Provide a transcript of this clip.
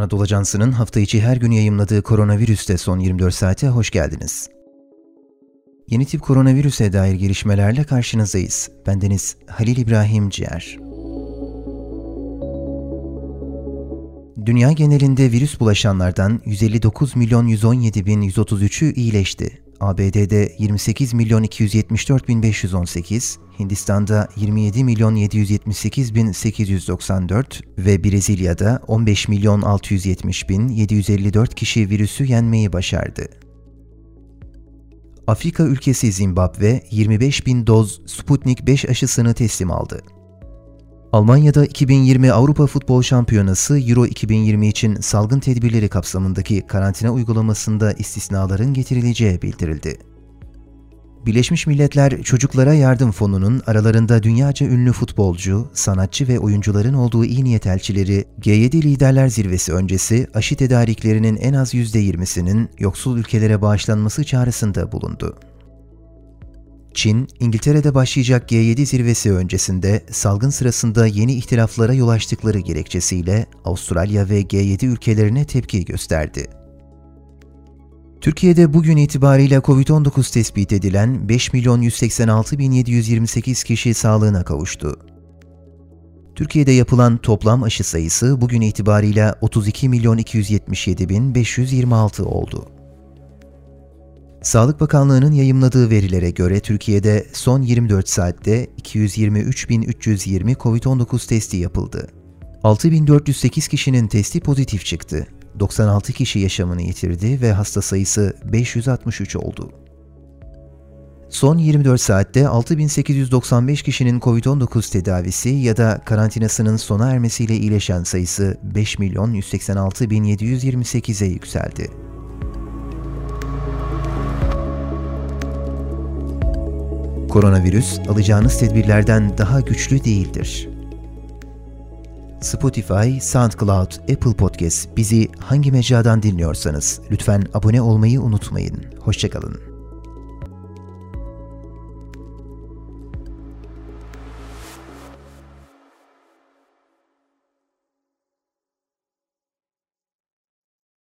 Anadolu Ajansı'nın hafta içi her gün yayımladığı koronavirüste son 24 saate hoş geldiniz. Yeni tip koronavirüse dair gelişmelerle karşınızdayız. Bendeniz Halil İbrahim Ciğer. Dünya genelinde virüs bulaşanlardan 159 milyon 117 bin 133'ü iyileşti. ABD'de 28 milyon 274 bin 518, Hindistan'da 27 milyon 778 bin 894 ve Brezilya'da 15 milyon 670 bin 754 kişi virüsü yenmeyi başardı. Afrika ülkesi Zimbabwe 25 bin doz Sputnik 5 aşısını teslim aldı. Almanya'da 2020 Avrupa Futbol Şampiyonası Euro 2020 için salgın tedbirleri kapsamındaki karantina uygulamasında istisnaların getirileceği bildirildi. Birleşmiş Milletler Çocuklara Yardım Fonu'nun aralarında dünyaca ünlü futbolcu, sanatçı ve oyuncuların olduğu iyi niyet elçileri G7 Liderler Zirvesi öncesi aşı tedariklerinin en az %20'sinin yoksul ülkelere bağışlanması çağrısında bulundu. Çin, İngiltere'de başlayacak G7 zirvesi öncesinde salgın sırasında yeni ihtilaflara yol açtıkları gerekçesiyle Avustralya ve G7 ülkelerine tepki gösterdi. Türkiye'de bugün itibariyle COVID-19 tespit edilen 5 milyon 186 bin 728 kişi sağlığına kavuştu. Türkiye'de yapılan toplam aşı sayısı bugün itibariyle 32 milyon 277 bin 526 oldu. Sağlık Bakanlığı'nın yayımladığı verilere göre Türkiye'de son 24 saatte 223.320 COVID-19 testi yapıldı. 6.408 kişinin testi pozitif çıktı. 96 kişi yaşamını yitirdi ve hasta sayısı 563 oldu. Son 24 saatte 6895 kişinin COVID-19 tedavisi ya da karantinasının sona ermesiyle iyileşen sayısı 5 milyon 186 bin 728'e yükseldi. Koronavirüs alacağınız tedbirlerden daha güçlü değildir. Spotify, SoundCloud, Apple Podcast bizi hangi mecradan dinliyorsanız lütfen abone olmayı unutmayın. Hoşçakalın.